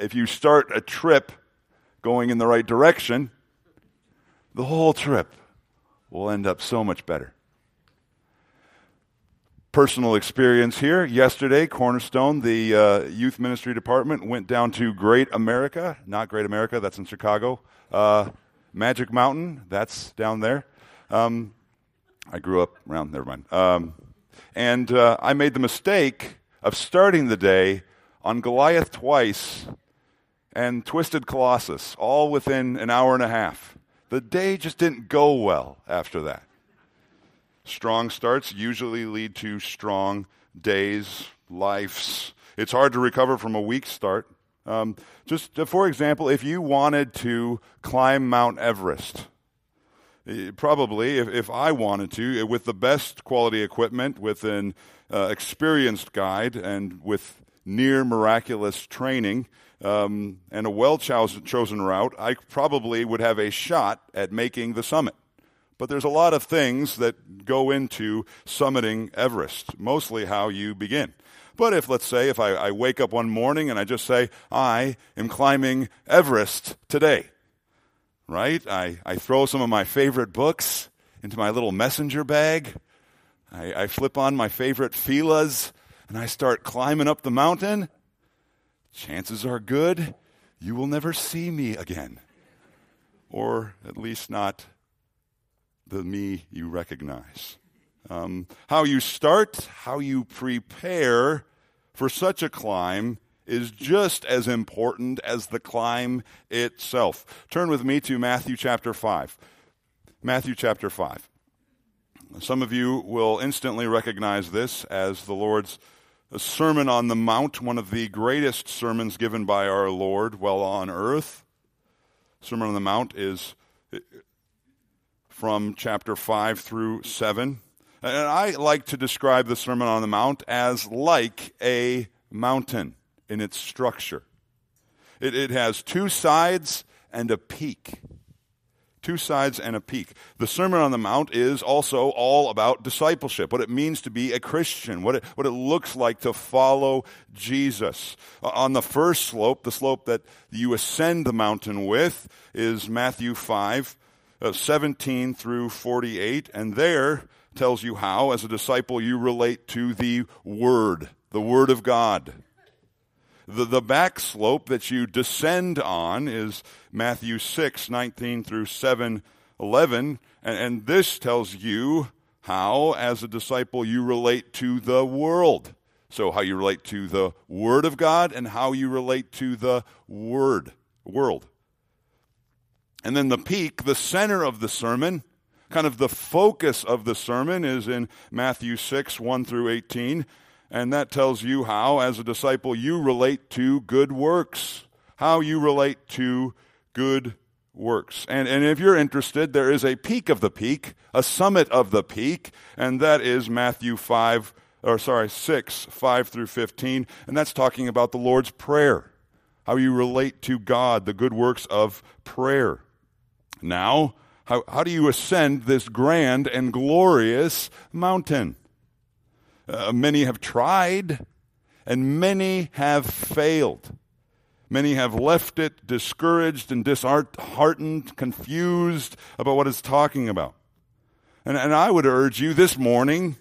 if you start a trip going in the right direction, the whole trip will end up so much better. Personal experience here. Yesterday, Cornerstone, the uh, youth ministry department, went down to Great America. Not Great America, that's in Chicago. Uh, Magic Mountain, that's down there. Um, I grew up around, never mind. Um, and uh, I made the mistake of starting the day on Goliath twice and Twisted Colossus, all within an hour and a half. The day just didn't go well after that. Strong starts usually lead to strong days, lives. It's hard to recover from a weak start. Um, just uh, for example, if you wanted to climb Mount Everest, eh, probably if, if I wanted to, eh, with the best quality equipment, with an uh, experienced guide, and with near miraculous training um, and a well chosen route, I probably would have a shot at making the summit. But there's a lot of things that go into summiting Everest, mostly how you begin. But if, let's say, if I, I, wake up one morning and I just say, I am climbing Everest today, right? I, I throw some of my favorite books into my little messenger bag. I, I flip on my favorite Fila's and I start climbing up the mountain. Chances are good you will never see me again. Or at least not the me you recognize. Um, how you start, how you prepare for such a climb is just as important as the climb itself. Turn with me to Matthew chapter 5. Matthew chapter 5. Some of you will instantly recognize this as the Lord's Sermon on the Mount, one of the greatest sermons given by our Lord while on earth. Sermon on the Mount is eh, from chapter 5 through 7. And I like to describe the Sermon on the Mount as like a mountain in its structure. It, it has two sides and a peak. Two sides and a peak. The Sermon on the Mount is also all about discipleship, what it means to be a Christian, what it, what it looks like to follow Jesus. On the first slope, the slope that you ascend the mountain with, is Matthew 5, uh, 17 through 48, and there tells you how, as a disciple, you relate to the Word, the Word of God. The, the back slope that you descend on is Matthew 6, 19 through 7, 11, and, and this tells you how, as a disciple, you relate to the world. So, how you relate to the Word of God and how you relate to the Word, world. And then the peak, the center of the sermon, kind of the focus of the sermon is in Matthew 6, 1 through 18. And that tells you how, as a disciple, you relate to good works, how you relate to good works. And, and if you're interested, there is a peak of the peak, a summit of the peak, and that is Matthew 5, or sorry, 6, 5 through 15. And that's talking about the Lord's Prayer, how you relate to God, the good works of prayer. Now, how, how do you ascend this grand and glorious mountain? Uh, many have tried, and many have failed. Many have left it discouraged and disheartened, confused about what it's talking about. And, and I would urge you this morning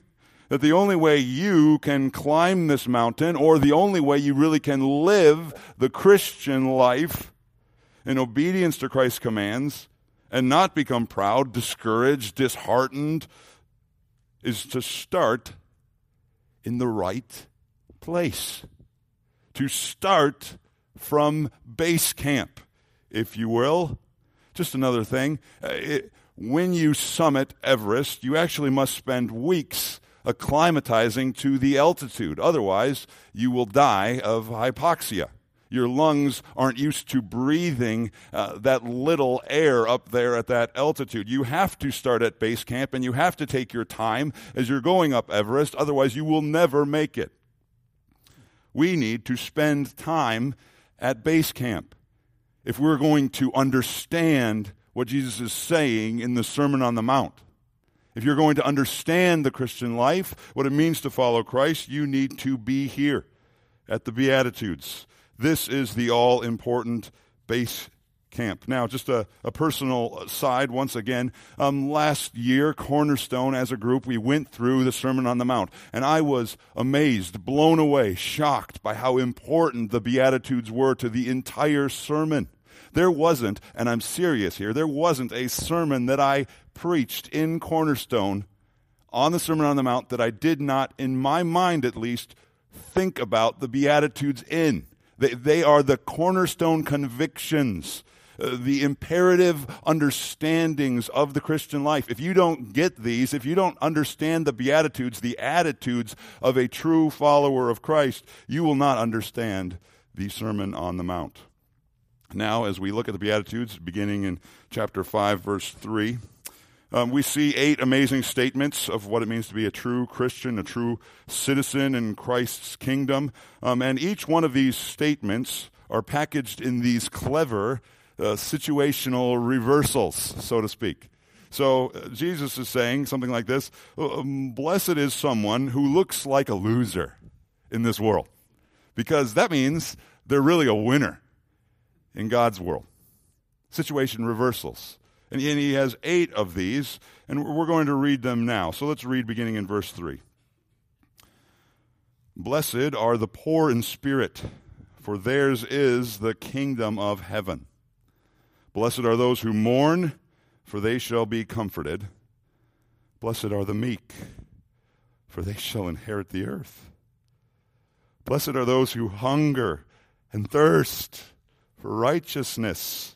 that the only way you can climb this mountain, or the only way you really can live the Christian life in obedience to Christ's commands, and not become proud, discouraged, disheartened, is to start in the right place. To start from base camp, if you will. Just another thing. Uh, it, when you summit Everest, you actually must spend weeks acclimatizing to the altitude. Otherwise, you will die of hypoxia. Your lungs aren't used to breathing uh, that little air up there at that altitude. You have to start at base camp and you have to take your time as you're going up Everest, otherwise, you will never make it. We need to spend time at base camp if we're going to understand what Jesus is saying in the Sermon on the Mount. If you're going to understand the Christian life, what it means to follow Christ, you need to be here at the Beatitudes This is the all important base camp. Now, just a, a personal side once again. Um, last year, Cornerstone, as a group, we went through the Sermon on the Mount, and I was amazed, blown away, shocked by how important the Beatitudes were to the entire sermon. There wasn't, and I'm serious here, there wasn't a sermon that I preached in Cornerstone on the Sermon on the Mount that I did not, in my mind at least, think about the Beatitudes in. They, they are the cornerstone convictions uh, the imperative understandings of the Christian life. If you don't get these, if you don't understand the Beatitudes, the attitudes of a true follower of Christ, you will not understand the Sermon on the Mount. Now, as we look at the Beatitudes, beginning in chapter 5, verse 3, um, we see eight amazing statements of what it means to be a true Christian, a true citizen in Christ's kingdom. Um, and each one of these statements are packaged in these clever uh, situational reversals, so to speak. So uh, Jesus is saying something like this uh, um, Blessed is someone who looks like a loser in this world, because that means they're really a winner in God's world. Situation reversals. And he has eight of these, and we're going to read them now. So let's read beginning in verse 3. Blessed are the poor in spirit, for theirs is the kingdom of heaven. Blessed are those who mourn, for they shall be comforted. Blessed are the meek, for they shall inherit the earth. Blessed are those who hunger and thirst for righteousness,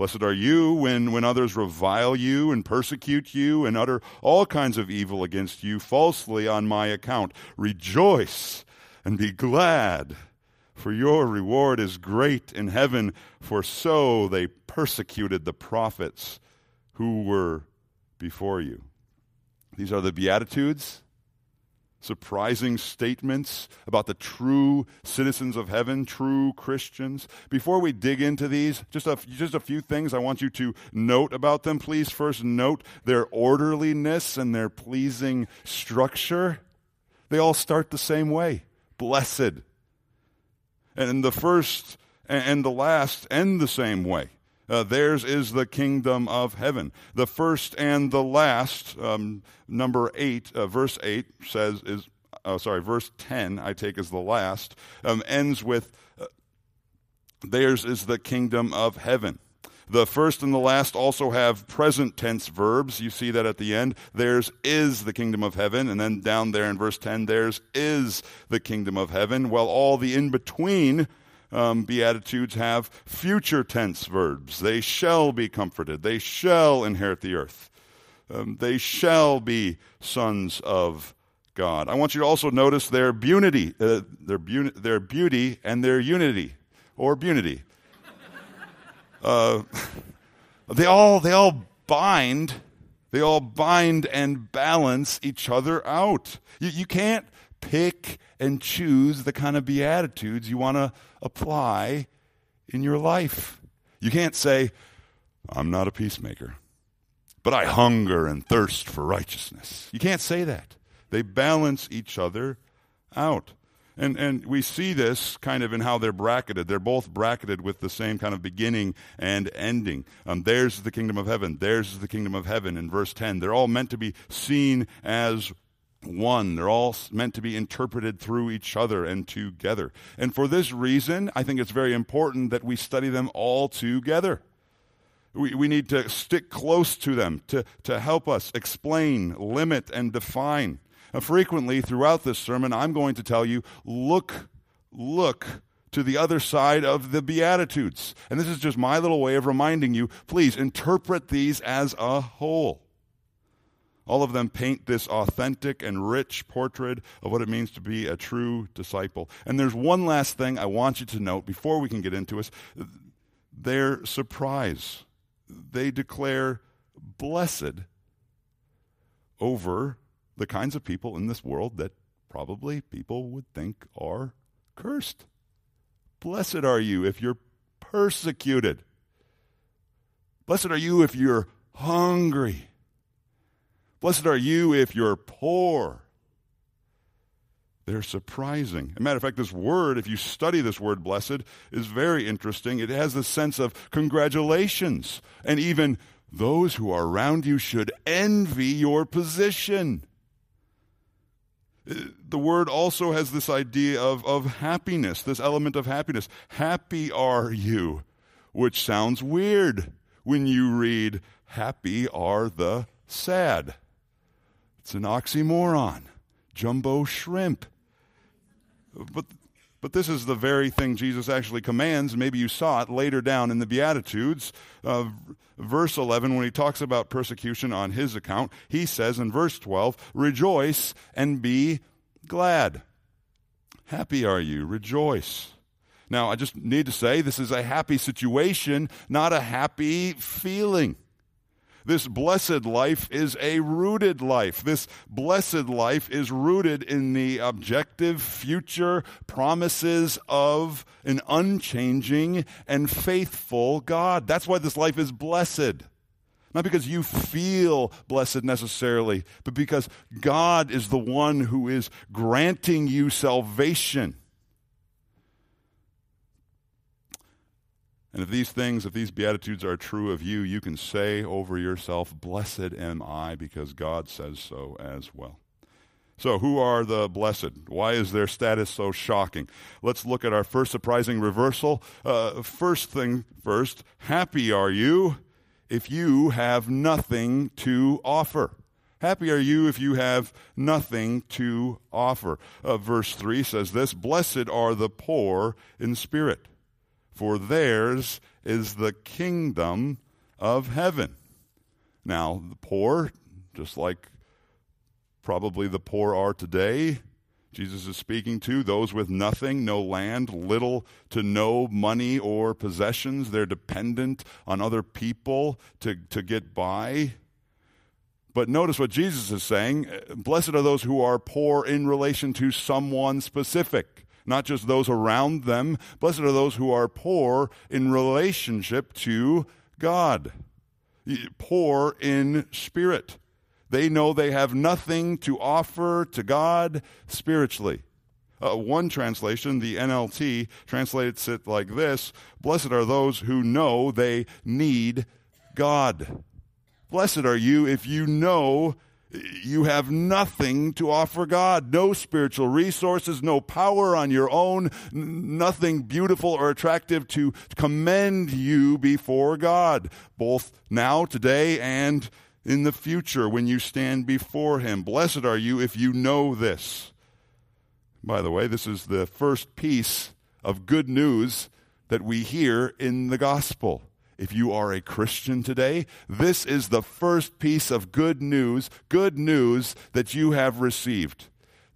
Blessed are you when, when others revile you and persecute you and utter all kinds of evil against you falsely on my account. Rejoice and be glad for your reward is great in heaven, for so they persecuted the prophets who were before you. These are the Beatitudes, surprising statements about the true citizens of heaven, true Christians. Before we dig into these, just a, just a few things I want you to note about them. Please first note their orderliness and their pleasing structure. They all start the same way blessed and the first and the last end the same way. Uh, theirs is the kingdom of heaven. The first and the last, um, number eight, uh, verse eight says is, oh, sorry, verse ten I take as the last, um, ends with, uh, theirs is the kingdom of heaven. The first and the last also have present tense verbs. You see that at the end. Theirs is the kingdom of heaven. And then down there in verse 10, theirs is the kingdom of heaven. Well, all the in between um, Beatitudes have future tense verbs. They shall be comforted. They shall inherit the earth. Um, they shall be sons of God. I want you to also notice their beauty, uh, their, bu- their beauty and their unity, or beauty. Uh, they all they all bind they all bind and balance each other out. You, you can't pick and choose the kind of beatitudes you want to apply in your life. You can't say, I'm not a peacemaker, but I hunger and thirst for righteousness. You can't say that. They balance each other out. And, and we see this kind of in how they're bracketed. They're both bracketed with the same kind of beginning and ending. Um, theirs is the kingdom of heaven. Theirs is the kingdom of heaven in verse 10. They're all meant to be seen as one. They're all meant to be interpreted through each other and together. And for this reason, I think it's very important that we study them all together. We, we need to stick close to them to, to help us explain, limit, and define. Uh, frequently throughout this sermon, I'm going to tell you look, look to the other side of the Beatitudes. And this is just my little way of reminding you please interpret these as a whole. All of them paint this authentic and rich portrait of what it means to be a true disciple. And there's one last thing I want you to note before we can get into it their surprise. They declare blessed over the kinds of people in this world that probably people would think are cursed. Blessed are you if you're persecuted. Blessed are you if you're hungry. Blessed are you if you're poor. They're surprising. As a matter of fact, this word, if you study this word blessed, is very interesting. It has the sense of congratulations. And even those who are around you should envy your position. Uh, the word also has this idea of, of happiness, this element of happiness. Happy are you, which sounds weird when you read, Happy are the sad. It's an oxymoron. Jumbo shrimp. But, but this is the very thing Jesus actually commands. Maybe you saw it later down in the Beatitudes. Uh, verse 11, when he talks about persecution on his account, he says in verse 12, Rejoice and be glad. Happy are you, rejoice. Now, I just need to say this is a happy situation, not a happy feeling. This blessed life is a rooted life. This blessed life is rooted in the objective future promises of an unchanging and faithful God. That's why this life is blessed. Not because you feel blessed necessarily, but because God is the one who is granting you salvation. And if these things, if these Beatitudes are true of you, you can say over yourself, Blessed am I, because God says so as well. So, who are the blessed? Why is their status so shocking? Let's look at our first surprising reversal. Uh, first thing first, happy are you if you have nothing to offer. Happy are you if you have nothing to offer. Uh, verse 3 says this Blessed are the poor in spirit for theirs is the kingdom of heaven. Now, the poor, just like probably the poor are today, Jesus is speaking to those with nothing, no land, little to no money or possessions. They're dependent on other people to, to get by. But notice what Jesus is saying Blessed are those who are poor in relation to someone specific not just those around them. Blessed are those who are poor in relationship to God, poor in spirit. They know they have nothing to offer to God spiritually. Uh, one translation, the NLT, translates it like this Blessed are those who know they need God. Blessed are you if you know you have nothing to offer God. No spiritual resources, no power on your own, nothing beautiful or attractive to commend you before God, both now, today, and in the future when you stand before Him. Blessed are you if you know this. By the way, this is the first piece of good news that we hear in the gospel. If you are a Christian today, this is the first piece of good news, good news that you have received.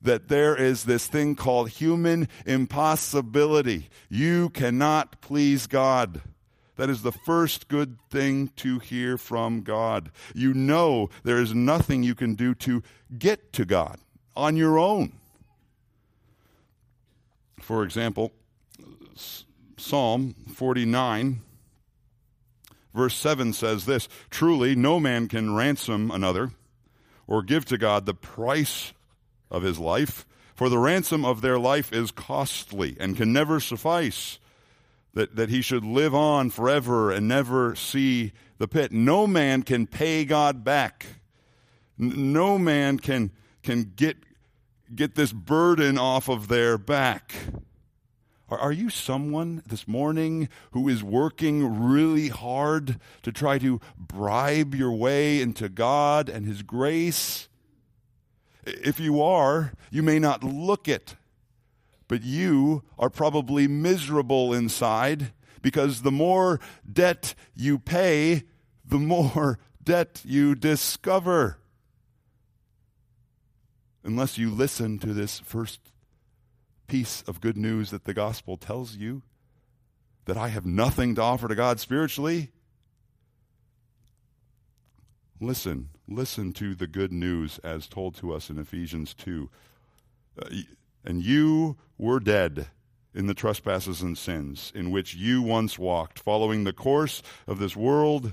That there is this thing called human impossibility. You cannot please God. That is the first good thing to hear from God. You know there is nothing you can do to get to God on your own. For example, Psalm 49 Verse 7 says this Truly, no man can ransom another or give to God the price of his life, for the ransom of their life is costly and can never suffice. That, that he should live on forever and never see the pit. No man can pay God back. No man can, can get, get this burden off of their back. Are you someone this morning who is working really hard to try to bribe your way into God and His grace? If you are, you may not look it, but you are probably miserable inside because the more debt you pay, the more debt you discover. unless you listen to this first piece of good news that the gospel tells you that I have nothing to offer to God spiritually. Listen, listen to the good news as told to us in Ephesians 2. Uh, and you were dead in the trespasses and sins in which you once walked, following the course of this world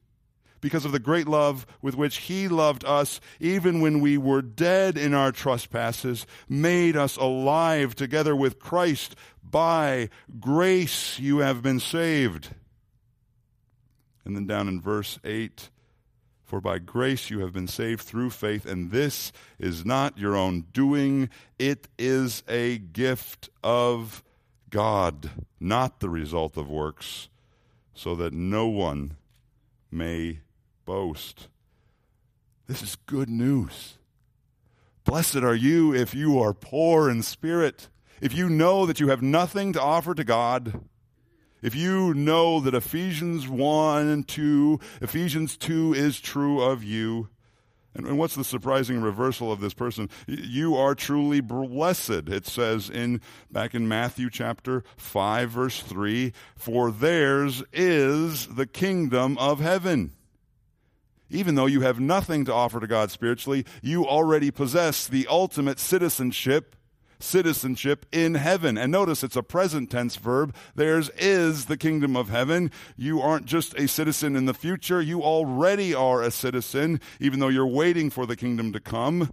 because of the great love with which he loved us, even when we were dead in our trespasses, made us alive together with Christ. By grace you have been saved. And then down in verse 8, for by grace you have been saved through faith, and this is not your own doing, it is a gift of God, not the result of works, so that no one may boast. This is good news. Blessed are you if you are poor in spirit, if you know that you have nothing to offer to God, if you know that Ephesians 1 and 2, Ephesians 2 is true of you. And, what's the surprising reversal of this person? You are truly blessed. It says in back in Matthew chapter 5 verse 3, for theirs is the kingdom of heaven even though you have nothing to offer to God spiritually, you already possess the ultimate citizenship, citizenship in heaven. And notice it's a present tense verb. Theirs is the kingdom of heaven. You aren't just a citizen in the future, you already are a citizen, even though you're waiting for the kingdom to come.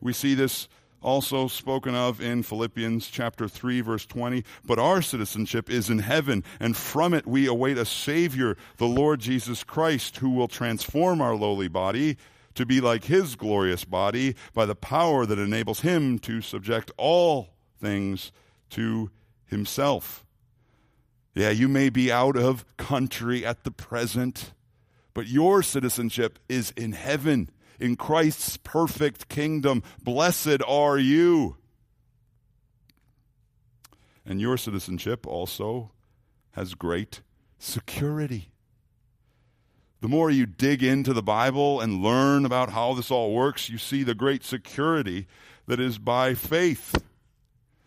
We see this also spoken of in Philippians chapter 3 verse 20. But our citizenship is in heaven, and from it we await a Savior, the Lord Jesus Christ, who will transform our lowly body to be like his glorious body by the power that enables him to subject all things to himself. Yeah, you may be out of country at the present, but your citizenship is in heaven in Christ's perfect kingdom. Blessed are you. And your citizenship also has great security. The more you dig into the Bible and learn about how this all works, you see the great security that is by faith,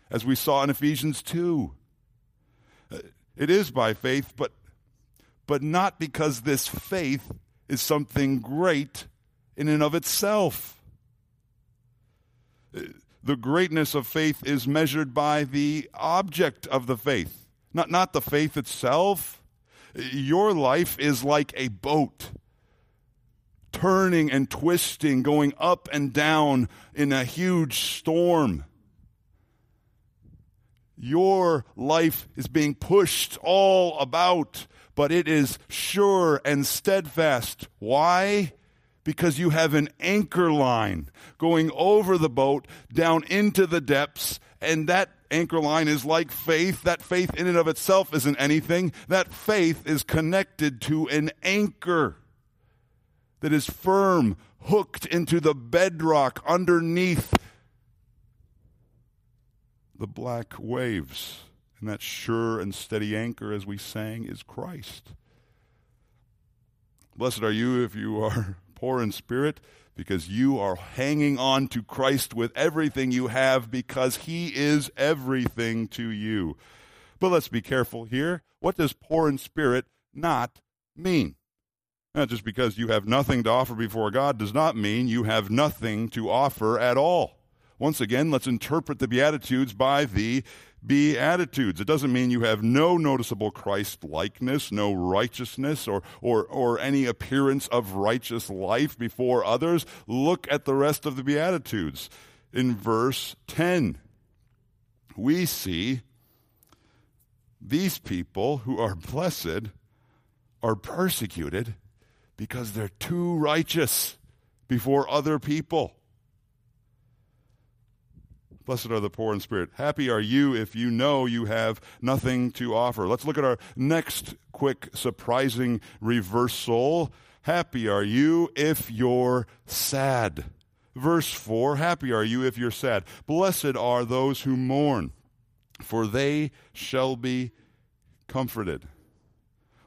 as we saw in Ephesians 2. Uh, it is by faith, but, but not because this faith is something great in and of itself. The greatness of faith is measured by the object of the faith, not, not the faith itself. Your life is like a boat, turning and twisting, going up and down in a huge storm. Your life is being pushed all about, but it is sure and steadfast. Why? Because you have an anchor line going over the boat down into the depths, and that anchor line is like faith. That faith in and of itself isn't anything. That faith is connected to an anchor that is firm, hooked into the bedrock underneath the black waves. And that sure and steady anchor, as we sang, is Christ. Blessed are you if you are poor in spirit, because you are hanging on to Christ with everything you have because he is everything to you. But let's be careful here. What does poor in spirit not mean? Not just because you have nothing to offer before God does not mean you have nothing to offer at all. Once again, let's interpret the Beatitudes by the Beatitudes. It doesn't mean you have no noticeable Christ likeness, no righteousness, or, or, or any appearance of righteous life before others. Look at the rest of the Beatitudes. In verse 10, we see these people who are blessed are persecuted because they're too righteous before other people. Blessed are the poor in spirit. Happy are you if you know you have nothing to offer. Let's look at our next quick, surprising reversal. Happy are you if you're sad. Verse 4 Happy are you if you're sad. Blessed are those who mourn, for they shall be comforted.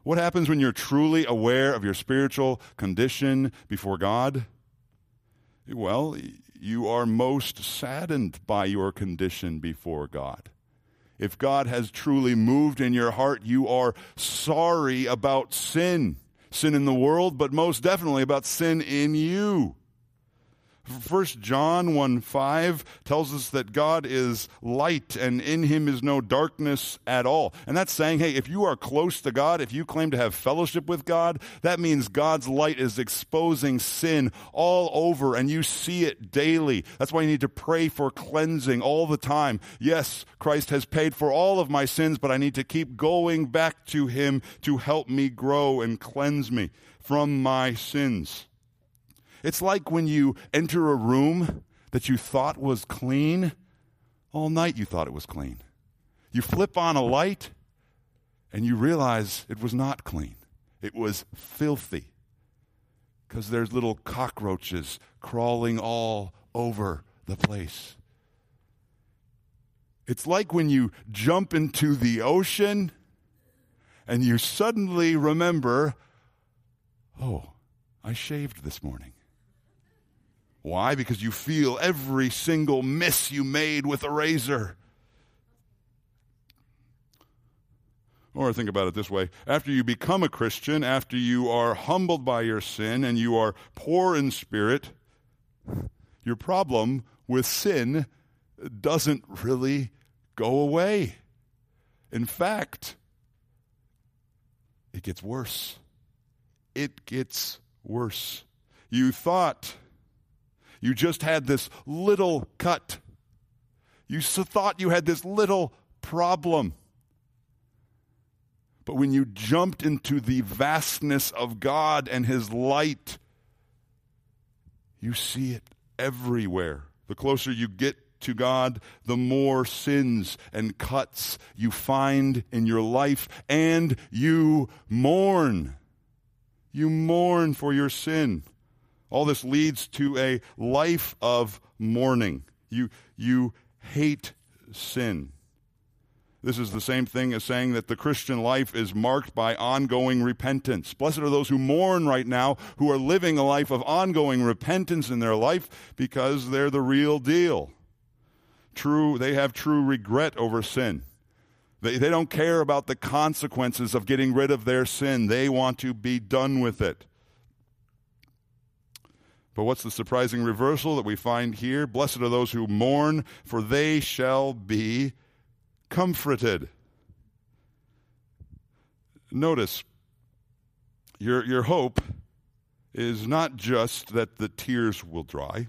What happens when you're truly aware of your spiritual condition before God? Well, you are most saddened by your condition before God. If God has truly moved in your heart, you are sorry about sin. Sin in the world, but most definitely about sin in you. First John 1 5 tells us that God is light and in him is no darkness at all. And that's saying, hey, if you are close to God, if you claim to have fellowship with God, that means God's light is exposing sin all over and you see it daily. That's why you need to pray for cleansing all the time. Yes, Christ has paid for all of my sins, but I need to keep going back to him to help me grow and cleanse me from my sins. It's like when you enter a room that you thought was clean, all night you thought it was clean. You flip on a light and you realize it was not clean, it was filthy because there's little cockroaches crawling all over the place. It's like when you jump into the ocean and you suddenly remember, oh, I shaved this morning. Why? Because you feel every single miss you made with a razor. Or think about it this way after you become a Christian, after you are humbled by your sin and you are poor in spirit, your problem with sin doesn't really go away. In fact, it gets worse. It gets worse. You thought you just had this little cut. You thought you had this little problem. But when you jumped into the vastness of God and His light, you see it everywhere. The closer you get to God, the more sins and cuts you find in your life, and you mourn. You mourn for your sin. All this leads to a life of mourning. You, you hate sin. This is the same thing as saying that the Christian life is marked by ongoing repentance. Blessed are those who mourn right now, who are living a life of ongoing repentance in their life because they're the real deal. True, they have true regret over sin. They, they don't care about the consequences of getting rid of their sin. They want to be done with it. But what's the surprising reversal that we find here? Blessed are those who mourn, for they shall be comforted. Notice, your, your hope is not just that the tears will dry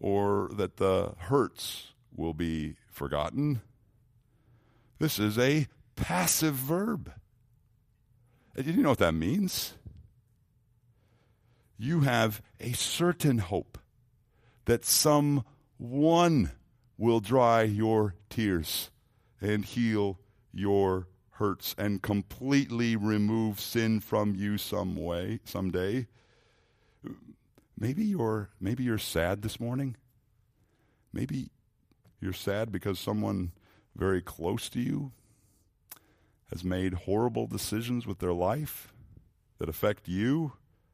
or that the hurts will be forgotten. This is a passive verb. You know what that means? You have a certain hope that someone will dry your tears and heal your hurts and completely remove sin from you some way someday. Maybe you're maybe you're sad this morning. Maybe you're sad because someone very close to you has made horrible decisions with their life that affect you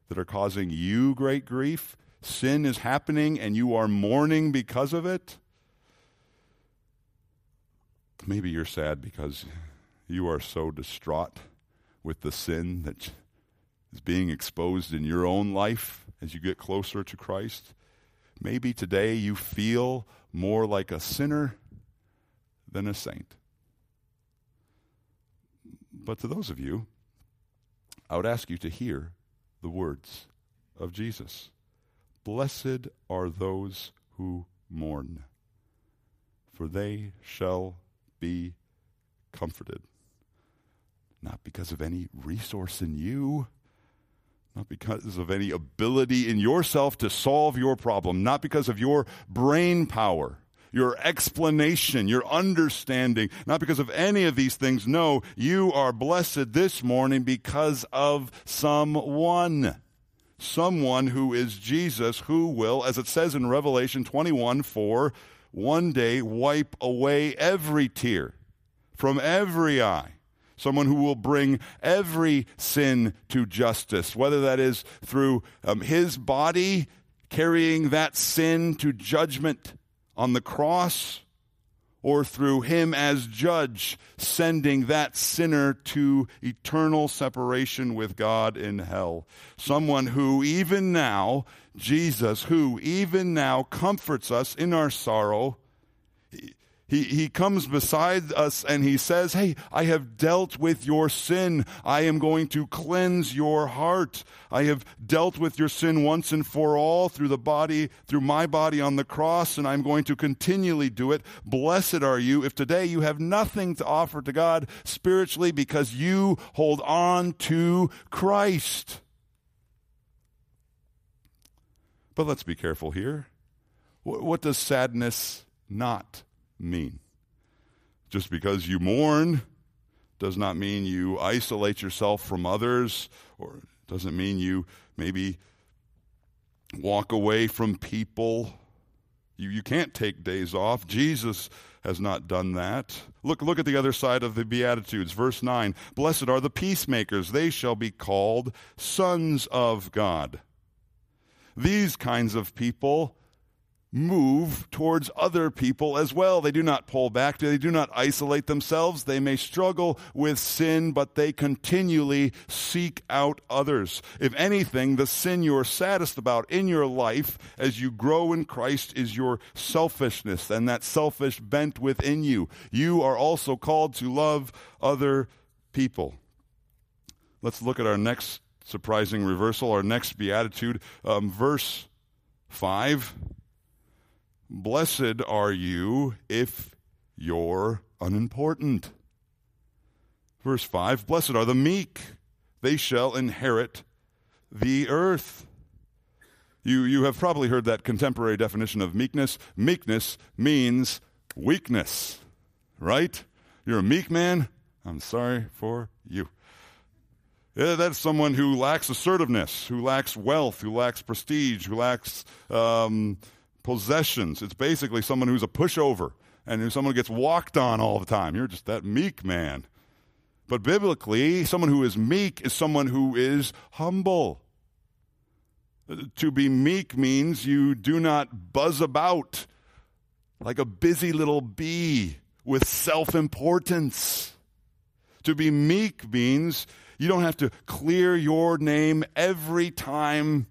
that are causing you great grief. Sin is happening and you are mourning because of it. Maybe you're sad because you are so distraught with the sin that is being exposed in your own life as you get closer to Christ. Maybe today you feel more like a sinner than a saint. But to those of you, I would ask you to hear the words of Jesus Blessed are those who mourn, for they shall be comforted. Not because of any resource in you, not because of any ability in yourself to solve your problem, not because of your brain power, your explanation, your understanding, not because of any of these things. No, you are blessed this morning because of someone. Someone who is Jesus, who will, as it says in Revelation 21 4, one day wipe away every tear from every eye someone who will bring every sin to justice, whether that is through um, his body carrying that sin to judgment on the cross, or through him as judge sending that sinner to eternal separation with God in hell. Someone who even now, Jesus, who even now comforts us in our sorrow, he, he comes beside us and he says, Hey, I have dealt with your sin. I am going to cleanse your heart. I have dealt with your sin once and for all through the body, through my body on the cross, and I'm going to continually do it. Blessed are you if today you have nothing to offer to God spiritually because you hold on to Christ. But let's be careful here. What does sadness not mean? Just because you mourn does not mean you isolate yourself from others, or doesn't mean you maybe walk away from people. You, you can't take days off. Jesus has not done that. Look, look at the other side of the Beatitudes. Verse 9 Blessed are the peacemakers, they shall be called sons of God. These kinds of people move towards other people as well. They do not pull back. They do not isolate themselves. They may struggle with sin, but they continually seek out others. If anything, the sin you're saddest about in your life as you grow in Christ is your selfishness and that selfish bent within you. You are also called to love other people. Let's look at our next surprising reversal, our next beatitude, um, verse 5 Blessed are you if you're unimportant. Verse 5 Blessed are the meek, they shall inherit the earth. You, you have probably heard that contemporary definition of meekness. Meekness means weakness, right? You're a meek man. I'm sorry for you. Yeah, that's someone who lacks assertiveness, who lacks wealth, who lacks prestige, who lacks um, possessions. It's basically someone who's a pushover and who's someone who gets walked on all the time. You're just that meek man. But biblically, someone who is meek is someone who is humble. To be meek means you do not buzz about like a busy little bee with self importance. To be meek means you don't have to clear your name every time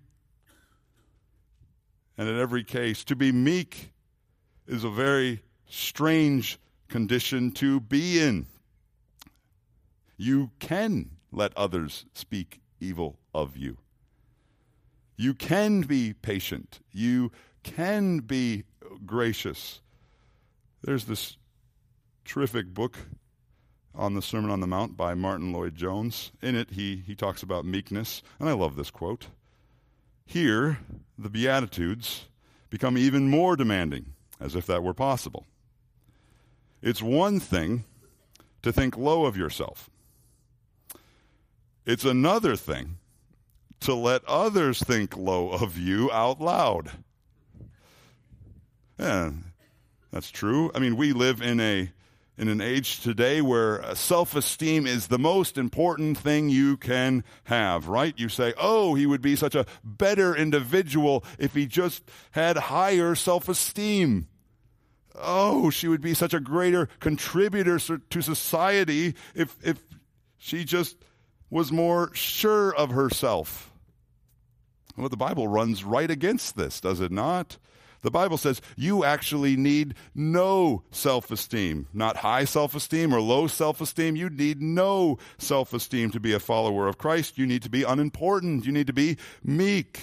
and in every case. To be meek is a very strange condition to be in. You can let others speak evil of you. You can be patient. You can be gracious. There's this terrific book on the Sermon on the Mount by Martyn Lloyd-Jones. In it, he, he talks about meekness, and I love this quote. Here, the Beatitudes become even more demanding, as if that were possible. It's one thing to think low of yourself, it's another thing to let others think low of you out loud. Yeah, that's true. I mean, we live in a in an age today where uh, self esteem is the most important thing you can have, right? You say, oh, he would be such a better individual if he just had higher self esteem. Oh, she would be such a greater contributor to society if, if she just was more sure of herself. Well, the Bible runs right against this, does it not? The Bible says you actually need no self esteem, not high self esteem or low self esteem. You need no self esteem to be a follower of Christ. You need to be unimportant. You need to be meek.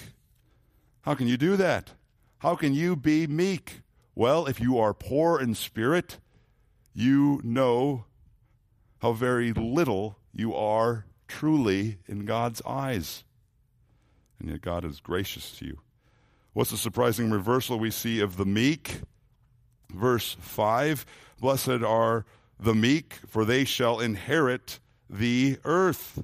How can you do that? How can you be meek? Well, if you are poor in spirit, you know how very little you are truly in God's eyes. and yet God is gracious to you. What's the surprising reversal we see of the meek? Verse 5 Blessed are the meek, for they shall inherit the earth.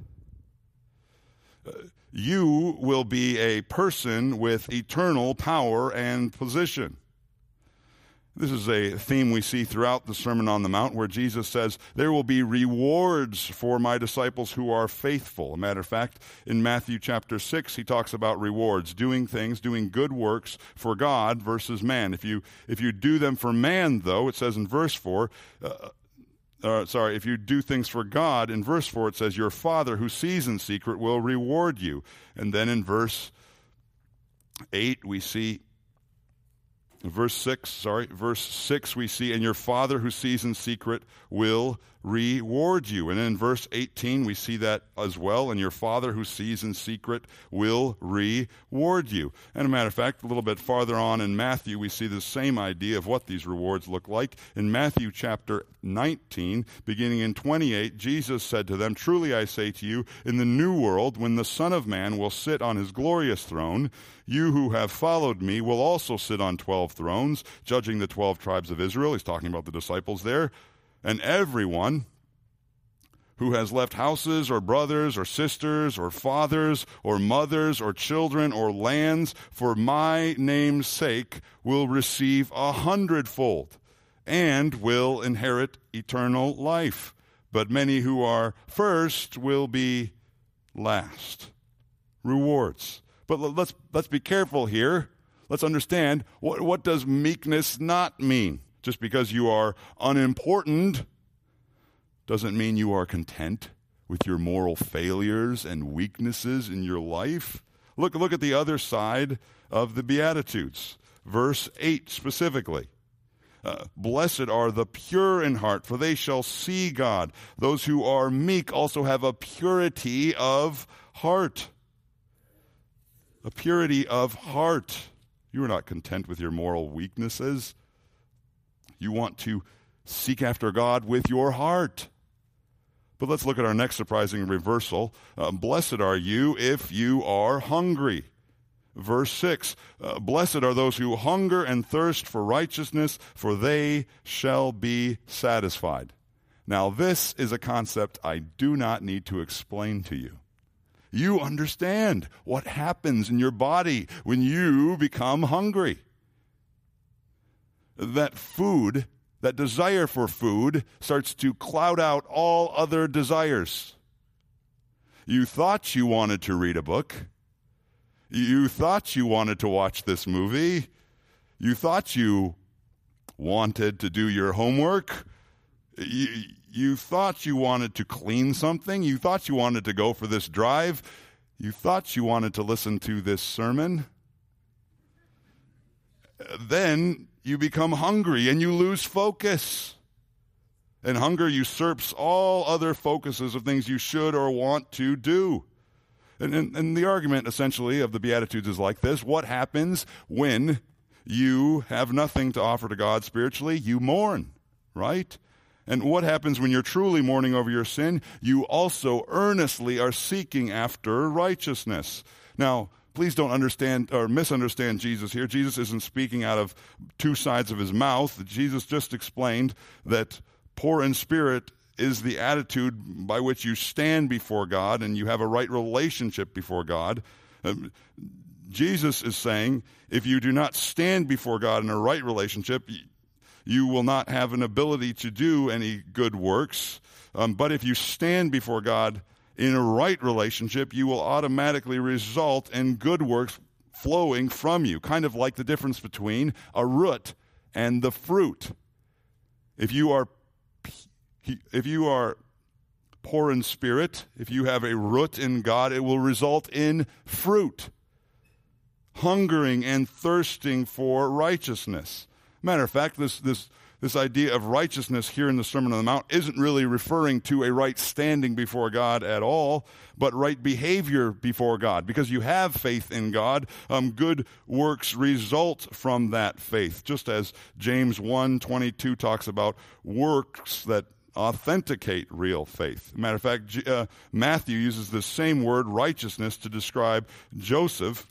Uh, you will be a person with eternal power and position. This is a theme we see throughout the Sermon on the Mount where Jesus says, There will be rewards for my disciples who are faithful. A matter of fact, in Matthew chapter 6, he talks about rewards, doing things, doing good works for God versus man. If you, if you do them for man, though, it says in verse 4, uh, uh, sorry, if you do things for God, in verse 4 it says, Your Father who sees in secret will reward you. And then in verse 8 we see, verse 6, sorry, verse 6 we see, And your Father who sees in secret will reward you. And in verse 18, we see that as well. And your Father who sees in secret will reward you. And a matter of fact, a little bit farther on in Matthew, we see the same idea of what these rewards look like. In Matthew chapter 19, beginning in 28, Jesus said to them, Truly I say to you, in the new world, when the Son of Man will sit on his glorious throne, you who have followed me will also sit on 12 thrones, judging the 12 tribes of Israel. He's talking about the disciples there and everyone who has left houses or brothers or sisters or fathers or mothers or children or lands for my name's sake will receive a hundredfold and will inherit eternal life. But many who are first will be last. Rewards. But let's, let's be careful here. Let's understand what, what does meekness not mean? Just because you are unimportant doesn't mean you are content with your moral failures and weaknesses in your life. Look, look at the other side of the Beatitudes. Verse 8 specifically. Uh, Blessed are the pure in heart, for they shall see God. Those who are meek also have a purity of heart. A purity of heart. You are not content with your moral weaknesses. You want to seek after God with your heart. But let's look at our next surprising reversal. Uh, Blessed are you if you are hungry. Verse 6 uh, Blessed are those who hunger and thirst for righteousness, for they shall be satisfied. Now, this is a concept I do not need to explain to you. You understand what happens in your body when you become hungry that food, that desire for food, starts to cloud out all other desires. You thought you wanted to read a book. You thought you wanted to watch this movie. You thought you wanted to do your homework. You, you thought you wanted to clean something. You thought you wanted to go for this drive. You thought you wanted to listen to this sermon. Then you become hungry and you lose focus. And hunger usurps all other focuses of things you should or want to do. And, and, and, the argument essentially of the Beatitudes is like this What happens when you have nothing to offer to God spiritually? You mourn, right? And what happens when you're truly mourning over your sin? You also earnestly are seeking after righteousness. Now, please don't understand or misunderstand Jesus here. Jesus isn't speaking out of two sides of his mouth. Jesus just explained that poor in spirit is the attitude by which you stand before God and you have a right relationship before God. Um, Jesus is saying if you do not stand before God in a right relationship, you will not have an ability to do any good works. Um, but if you stand before God in a right relationship, you will automatically result in good works flowing from you, kind of like the difference between a root and the fruit. If you are if you are poor in spirit, if you have a root in God, it will result in fruit. Hungering and thirsting for righteousness. Matter of fact, this, this this idea of righteousness here in the Sermon on the Mount isn't really referring to a right standing before God at all, but right behavior before God. Because you have faith in God, um, good works result from that faith. Just as James 1 22 talks about works that authenticate real faith. Matter of fact, uh, Matthew uses the same word, righteousness, to describe Joseph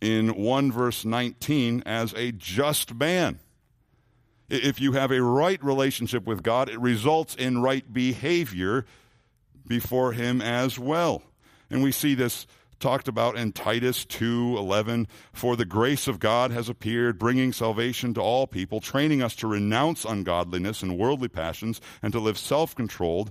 in 1 verse 19 as a just man. If you have a right relationship with God, it results in right behavior before Him as well. And we see this talked about in Titus 2:11 for the grace of God has appeared bringing salvation to all people training us to renounce ungodliness and worldly passions and to live self-controlled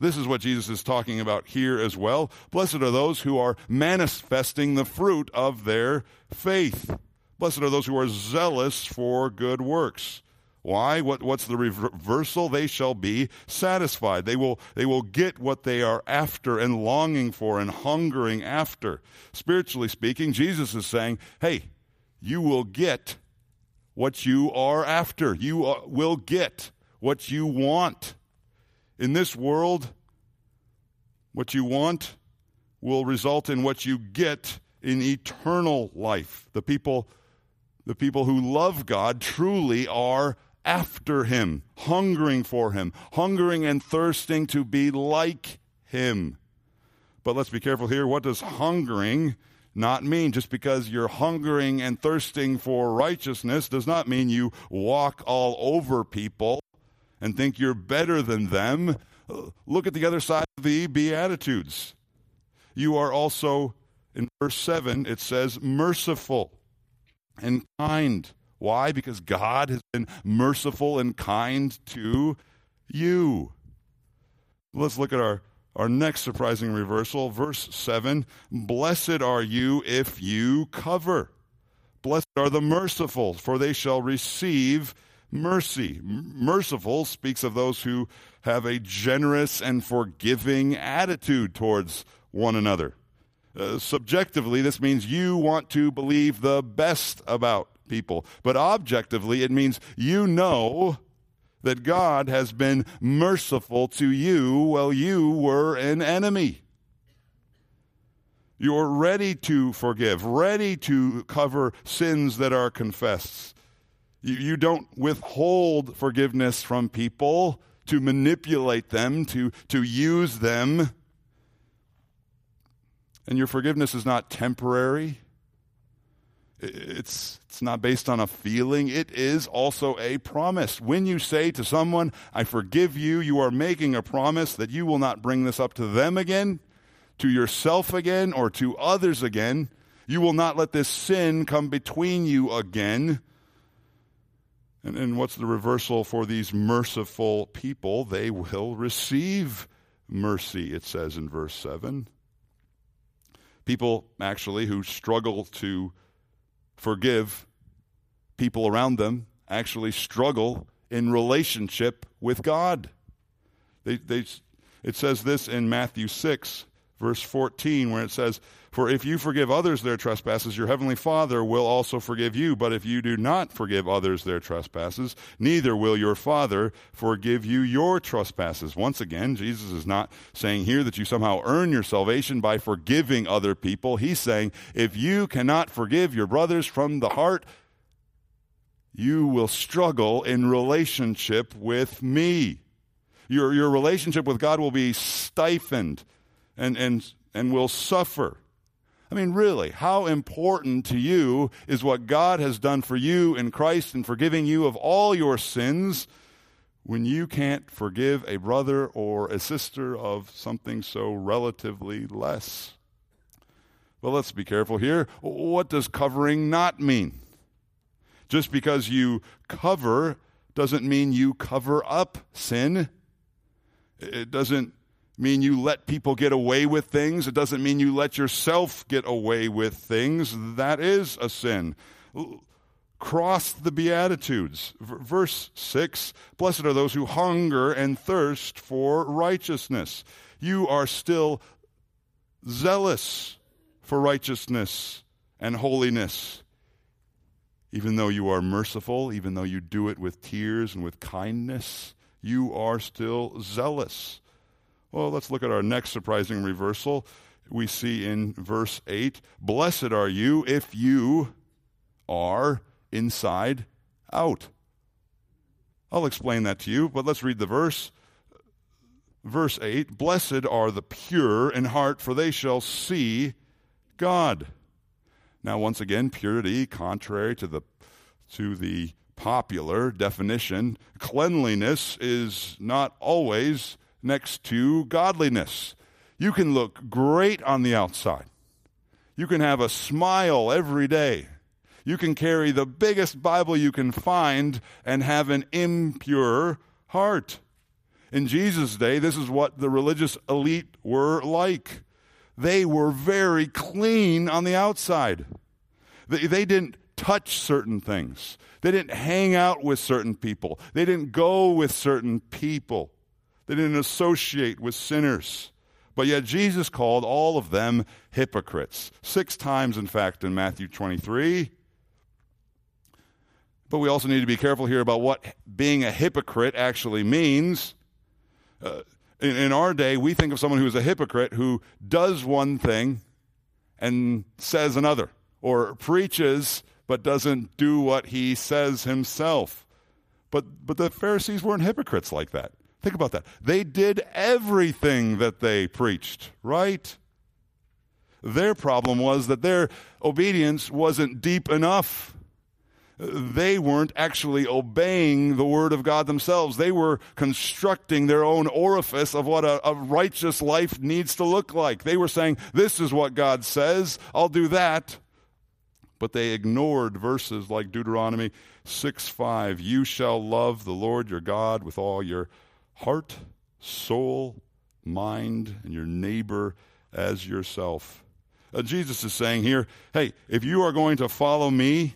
This is what Jesus is talking about here as well. Blessed are those who are manifesting the fruit of their faith. Blessed are those who are zealous for good works. Why? What, what's the reversal? They shall be satisfied. They will, they will get what they are after and longing for and hungering after. Spiritually speaking, Jesus is saying, hey, you will get what you are after. You uh, will get what you want. In this world, what you want will result in what you get in eternal life. The people, the people who love God truly are after Him, hungering for Him, hungering and thirsting to be like Him. But let's be careful here. What does hungering not mean? Just because you're hungering and thirsting for righteousness does not mean you walk all over people and think you're better than them. Look at the other side of the Beatitudes. You are also, in verse 7, it says, merciful and kind. Why? Because God has been merciful and kind to you. Let's look at our, our next surprising reversal. Verse 7 Blessed are you if you cover. Blessed are the merciful, for they shall receive mercy. Merciful speaks of those who have a generous and forgiving attitude towards one another. Uh, subjectively, this means you want to believe the best about people. But objectively, it means you know that God has been merciful to you while you were an enemy. You're ready to forgive, ready to cover sins that are confessed. You, you don't withhold forgiveness from people to manipulate them, to, to use them. And your forgiveness is not temporary. It's, it's not based on a feeling. It is also a promise. When you say to someone, I forgive you, you are making a promise that you will not bring this up to them again, to yourself again, or to others again. You will not let this sin come between you again. And, and what's the reversal for these merciful people? They will receive mercy, it says in verse 7. People, actually, who struggle to forgive people around them, actually struggle in relationship with God. They, they, it says this in Matthew 6, verse 14, where it says, for if you forgive others their trespasses, your heavenly Father will also forgive you. But if you do not forgive others their trespasses, neither will your Father forgive you your trespasses. Once again, Jesus is not saying here that you somehow earn your salvation by forgiving other people. He's saying if you cannot forgive your brothers from the heart, you will struggle in relationship with me. Your, your relationship with God will be stifled and, and, and will suffer. I mean, really, how important to you is what God has done for you in Christ and forgiving you of all your sins when you can't forgive a brother or a sister of something so relatively less? Well, let's be careful here. What does covering not mean? Just because you cover doesn't mean you cover up sin. It doesn't mean you let people get away with things. It doesn't mean you let yourself get away with things. That is a sin. Cross the Beatitudes. verse 6 Blessed are those who hunger and thirst for righteousness. You are still zealous for righteousness and holiness. Even though you are merciful, even though you do it with tears and with kindness, you are still zealous. Well, let's look at our next surprising reversal. We see in verse 8 Blessed are you if you are inside out. I'll explain that to you, but let's read the verse. Verse 8 Blessed are the pure in heart, for they shall see God. Now, once again, purity, contrary to the, to the popular definition, cleanliness is not always next to godliness. You can look great on the outside. You can have a smile every day. You can carry the biggest Bible you can find and have an impure heart. In Jesus' day, this is what the religious elite were like. They were very clean on the outside. They, they didn't touch certain things. They didn't hang out with certain people. They didn't go with certain people. They didn't associate with sinners. But yet Jesus called all of them hypocrites. Six times, in fact, in Matthew 23. But we also need to be careful here about what being a hypocrite actually means. Uh, in, in our day, we think of someone who is a hypocrite who does one thing and says another, or preaches but doesn't do what he says himself. But, but the Pharisees weren't hypocrites like that. Think about that. They did everything that they preached, right? Their problem was that their obedience wasn't deep enough they weren't actually obeying the word of God themselves. They were constructing their own orifice of what a, a, righteous life needs to look like. They were saying, This is what God says, I'll do that. But they ignored verses like Deuteronomy 6 5. You shall love the Lord your God with all your heart, soul, mind, and your neighbor as yourself. Uh, Jesus is saying here, hey, if you are going to follow me,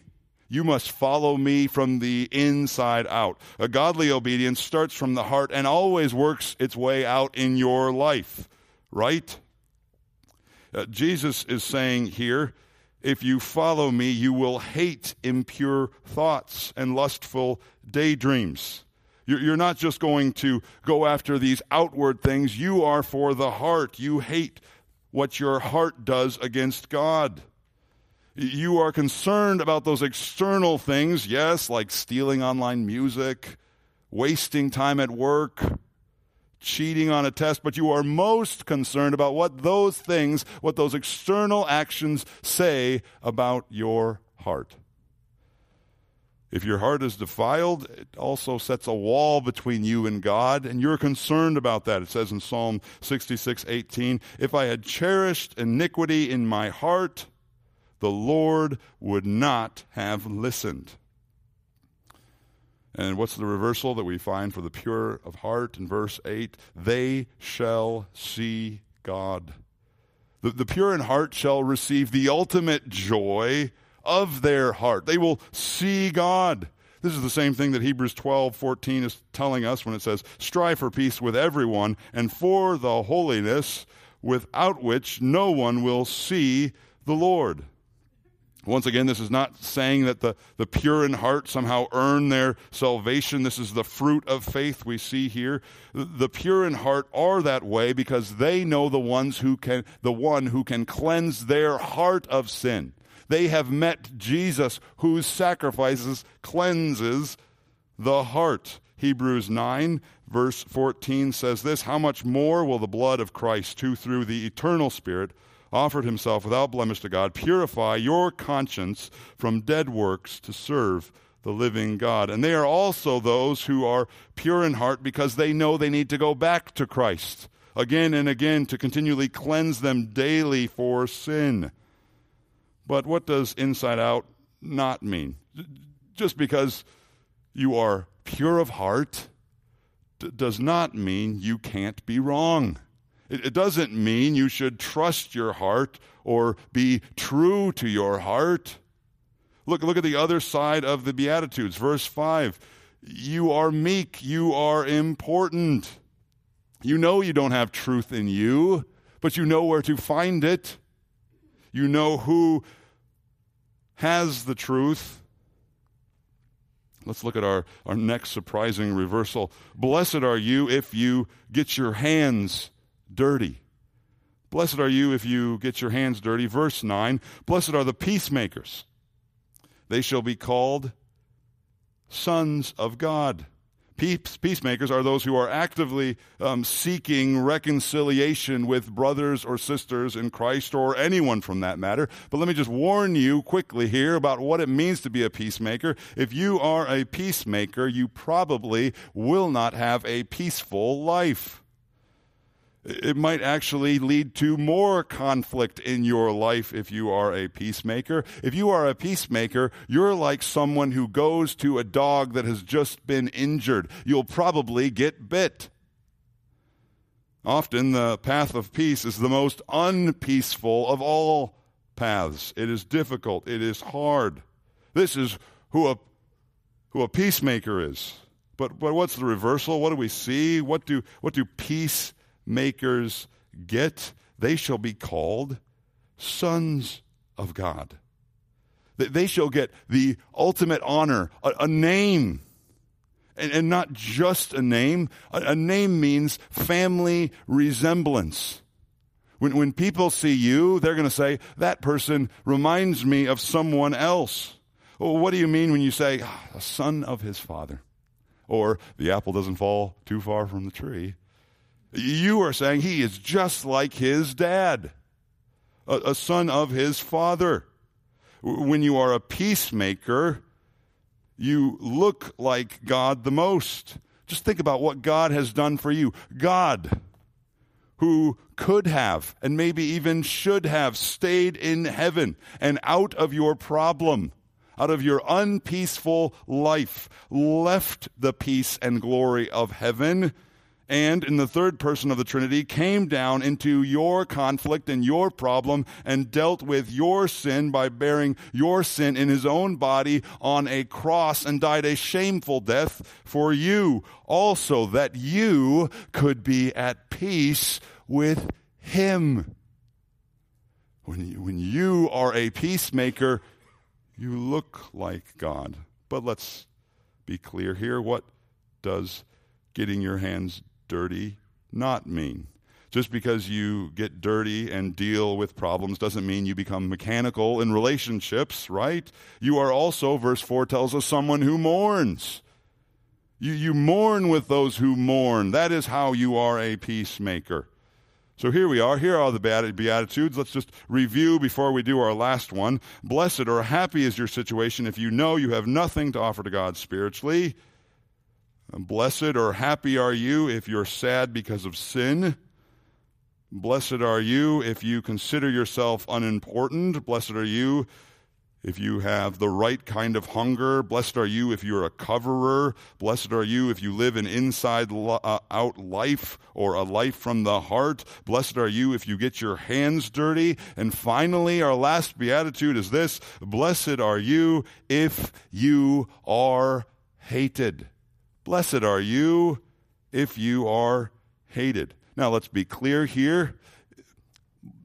you must follow me from the inside out. A godly obedience starts from the heart and always works its way out in your life, right? Uh, Jesus is saying here, if you follow me, you will hate impure thoughts and lustful daydreams. You're not just going to go after these outward things. You are for the heart. You hate what your heart does against God. You are concerned about those external things, yes, like stealing online music, wasting time at work, cheating on a test, but you are most concerned about what those things, what those external actions say about your heart. If your heart is defiled, it also sets a wall between you and God, and you're concerned about that. It says in Psalm 66 18, If I had cherished iniquity in my heart, the Lord would not have listened. And what's the reversal that we find for the pure of heart in verse 8? They shall see God. The, the pure in heart shall receive the ultimate joy of their heart. They will see God. This is the same thing that Hebrews 12, 14 is telling us when it says, Strive for peace with everyone and for the holiness without which no one will see the Lord. Once again, this is not saying that the, the pure in heart somehow earn their salvation. This is the fruit of faith we see here. The pure in heart are that way because they know the ones who can, the one who can cleanse their heart of sin. They have met Jesus whose sacrifices cleanses the heart. Hebrews 9 verse 14 says this, How much more will the blood of Christ, who through the eternal Spirit offered himself without blemish to God, purify your conscience from dead works to serve the living God. And they are also those who are pure in heart because they know they need to go back to Christ again and again to continually cleanse them daily for sin. But what does inside out not mean? Just because you are pure of heart d- does not mean you can't be wrong. It, it doesn't mean you should trust your heart or be true to your heart. Look, look at the other side of the Beatitudes. Verse 5 You are meek, you are important. You know you don't have truth in you, but you know where to find it. You know who has the truth. Let's look at our, our next surprising reversal. Blessed are you if you get your hands dirty. Blessed are you if you get your hands dirty. Verse 9 Blessed are the peacemakers, they shall be called sons of God. Peace, peacemakers are those who are actively um, seeking reconciliation with brothers or sisters in Christ or anyone from that matter. But let me just warn you quickly here about what it means to be a peacemaker. If you are a peacemaker, you probably will not have a peaceful life it might actually lead to more conflict in your life if you are a peacemaker. If you are a peacemaker, you're like someone who goes to a dog that has just been injured. You'll probably get bit. Often the path of peace is the most unpeaceful of all paths. It is difficult. It is hard. This is who a, who a peacemaker is. But, but what's the reversal? What do we see? What do, what do peace makers get, they shall be called sons of God. They shall get the ultimate honor, a, a name. And, and, not just a name. A, a name means family resemblance. When, when people see you, they're going to say, that person reminds me of someone else. Well, what do you mean when you say, ah, a son of his father? Or the apple doesn't fall too far from the tree. You are saying he is just like his dad, a, a son of his father. When you are a peacemaker, you look like God the most. Just think about what God has done for you. God, who could have and maybe even should have stayed in heaven and out of your problem, out of your unpeaceful life, left the peace and glory of heaven and in the third person of the Trinity came down into your conflict and your problem and dealt with your sin by bearing your sin in his own body on a cross and died a shameful death for you also that you could be at peace with him. When you, when you are a peacemaker, you look like God. But let's be clear here. What does getting your hands dirty not mean? Just because you get dirty and deal with problems doesn't mean you become mechanical in relationships, right? You are also, verse 4 tells us, someone who mourns. You, you mourn with those who mourn. That is how you are a peacemaker. So here we are. Here are the Beatitudes. Let's just review before we do our last one. Blessed or happy is your situation if you know you have nothing to offer to God spiritually. Blessed or happy are you if you're sad because of sin. Blessed are you if you consider yourself unimportant. Blessed are you if you have the right kind of hunger. Blessed are you if you're a coverer. Blessed are you if you live an inside uh, out life or a life from the heart. Blessed are you if you get your hands dirty. And finally, our last beatitude is this Blessed are you if you are hated. Blessed are you if you are hated. Now, let's be clear here.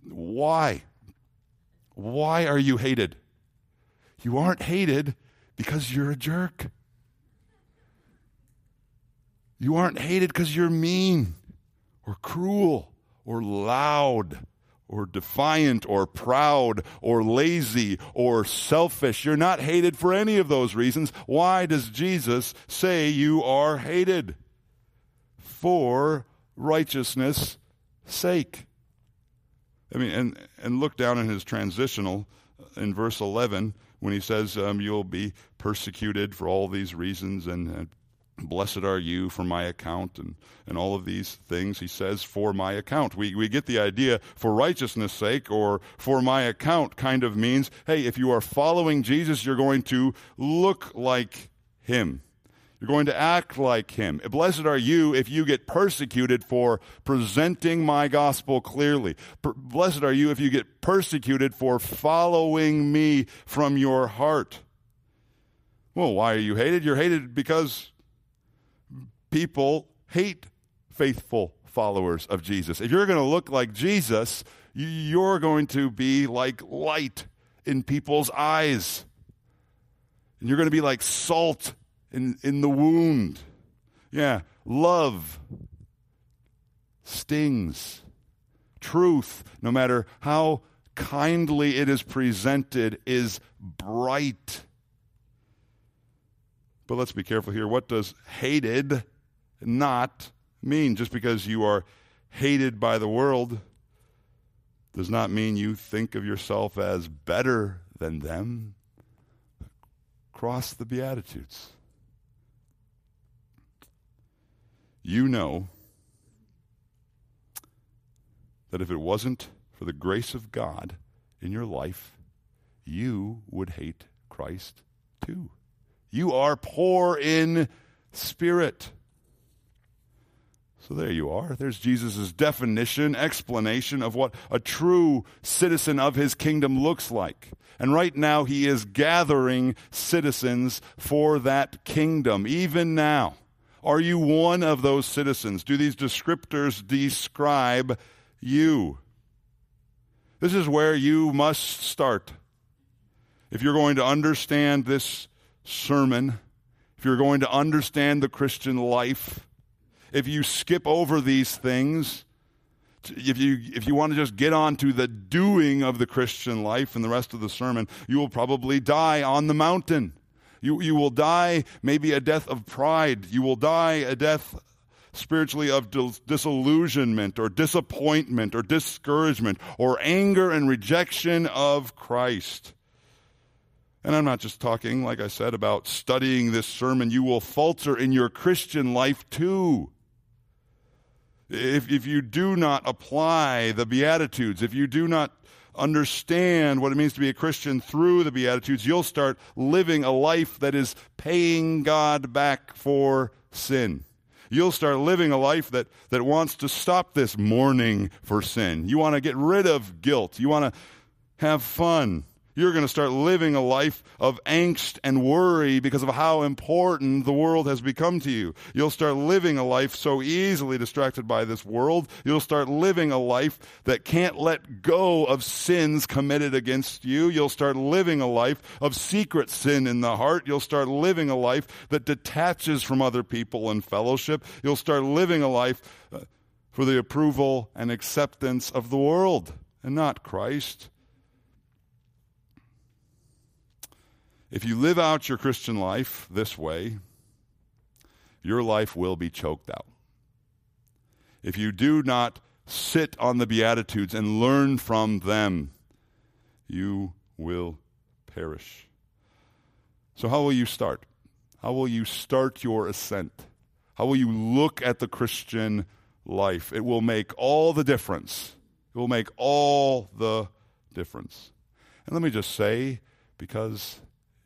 Why? Why are you hated? You aren't hated because you're a jerk. You aren't hated because you're mean or cruel or loud or defiant or proud or lazy or selfish. You're not hated for any of those reasons. Why does Jesus say you are hated? For righteousness sake. I mean, and, and look down in his transitional in verse 11 when he says, um, You'll be persecuted for all these reasons and, and Blessed are you for my account, and, and all of these things. He says, for my account. We, we get the idea for righteousness' sake or for my account kind of means, hey, if you are following Jesus, you're going to look like him. You're going to act like him. Blessed are you if you get persecuted for presenting my gospel clearly. blessed are you if you get persecuted for following me from your heart. Well, why are you hated? You're hated because people hate faithful followers of Jesus. If you're going to look like Jesus, you're going to be like light in people's eyes. And you're going to be like salt in, in the wound. Yeah, love stings. Truth, no matter how kindly it is presented, is bright. But let's be careful here. What does hated not mean? Just because you are hated by the world does not mean you think of yourself as better than them. Cross the Beatitudes. You know that if it wasn't for the grace of God in your life, you would hate Christ too. You are poor in spirit. So there you are. There's Jesus' definition, explanation of what a true citizen of his kingdom looks like. And right now, he is gathering citizens for that kingdom, even now. Are you one of those citizens? Do these descriptors describe you? This is where you must start. If you're going to understand this sermon, if you're going to understand the Christian life, if you skip over these things, if you if you want to just get on to the doing of the Christian life and the rest of the sermon, you will probably die on the mountain. You you will die maybe a death of pride. You will die a death spiritually of disillusionment or disappointment or discouragement or anger and rejection of Christ. And I'm not just talking, like I said, about studying this sermon. You will falter in your Christian life too. If, if you do not apply the Beatitudes, if you do not understand what it means to be a Christian through the Beatitudes, you'll start living a life that is paying God back for sin. You'll start living a life that, that wants to stop this mourning for sin. You want to get rid of guilt. You want to have fun you're going to start living a life of angst and worry because of how important the world has become to you. You'll start living a life so easily distracted by this world. You'll start living a life that can't let go of sins committed against you. You'll start living a life of secret sin in the heart. You'll start living a life that detaches from other people and fellowship. You'll start living a life uh, for the approval and acceptance of the world and not Christ. If you live out your Christian life this way, your life will be choked out. If you do not sit on the Beatitudes and learn from them, you will perish. So, how will you start? How will you start your ascent? How will you look at the Christian life? It will make all the difference. It will make all the difference. And let me just say, because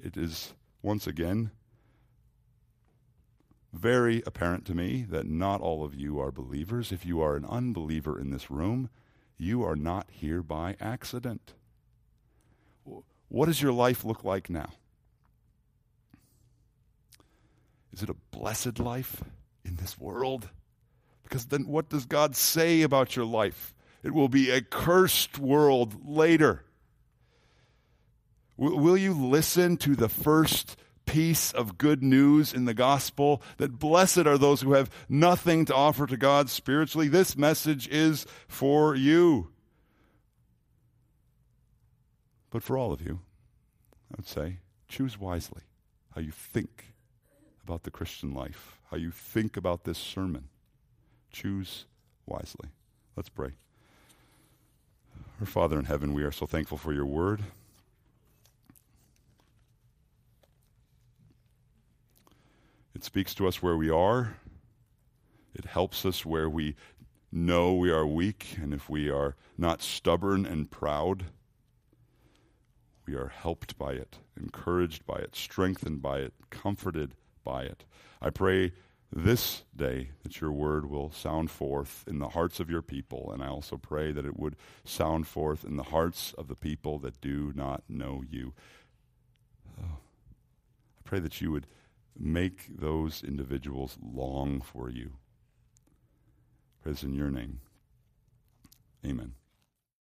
it is once again very apparent to me that not all of you are believers. If you are an unbeliever in this room, you are not here by accident. What does your life look like now? Is it a blessed life in this world? Because then what does God say about your life? It will be a cursed world later. Will you listen to the first piece of good news in the gospel that blessed are those who have nothing to offer to God spiritually? This message is for you. But for all of you, I would say choose wisely how you think about the Christian life, how you think about this sermon. Choose wisely. Let's pray. Our Father in heaven, we are so thankful for your word. It speaks to us where we are. It helps us where we know we are weak, and if we are not stubborn and proud, we are helped by it, encouraged by it, strengthened by it, comforted by it. I pray this day that your word will sound forth in the hearts of your people, and I also pray that it would sound forth in the hearts of the people that do not know you. Oh, I pray that you would make those individuals long for you. Praise in your name. Amen.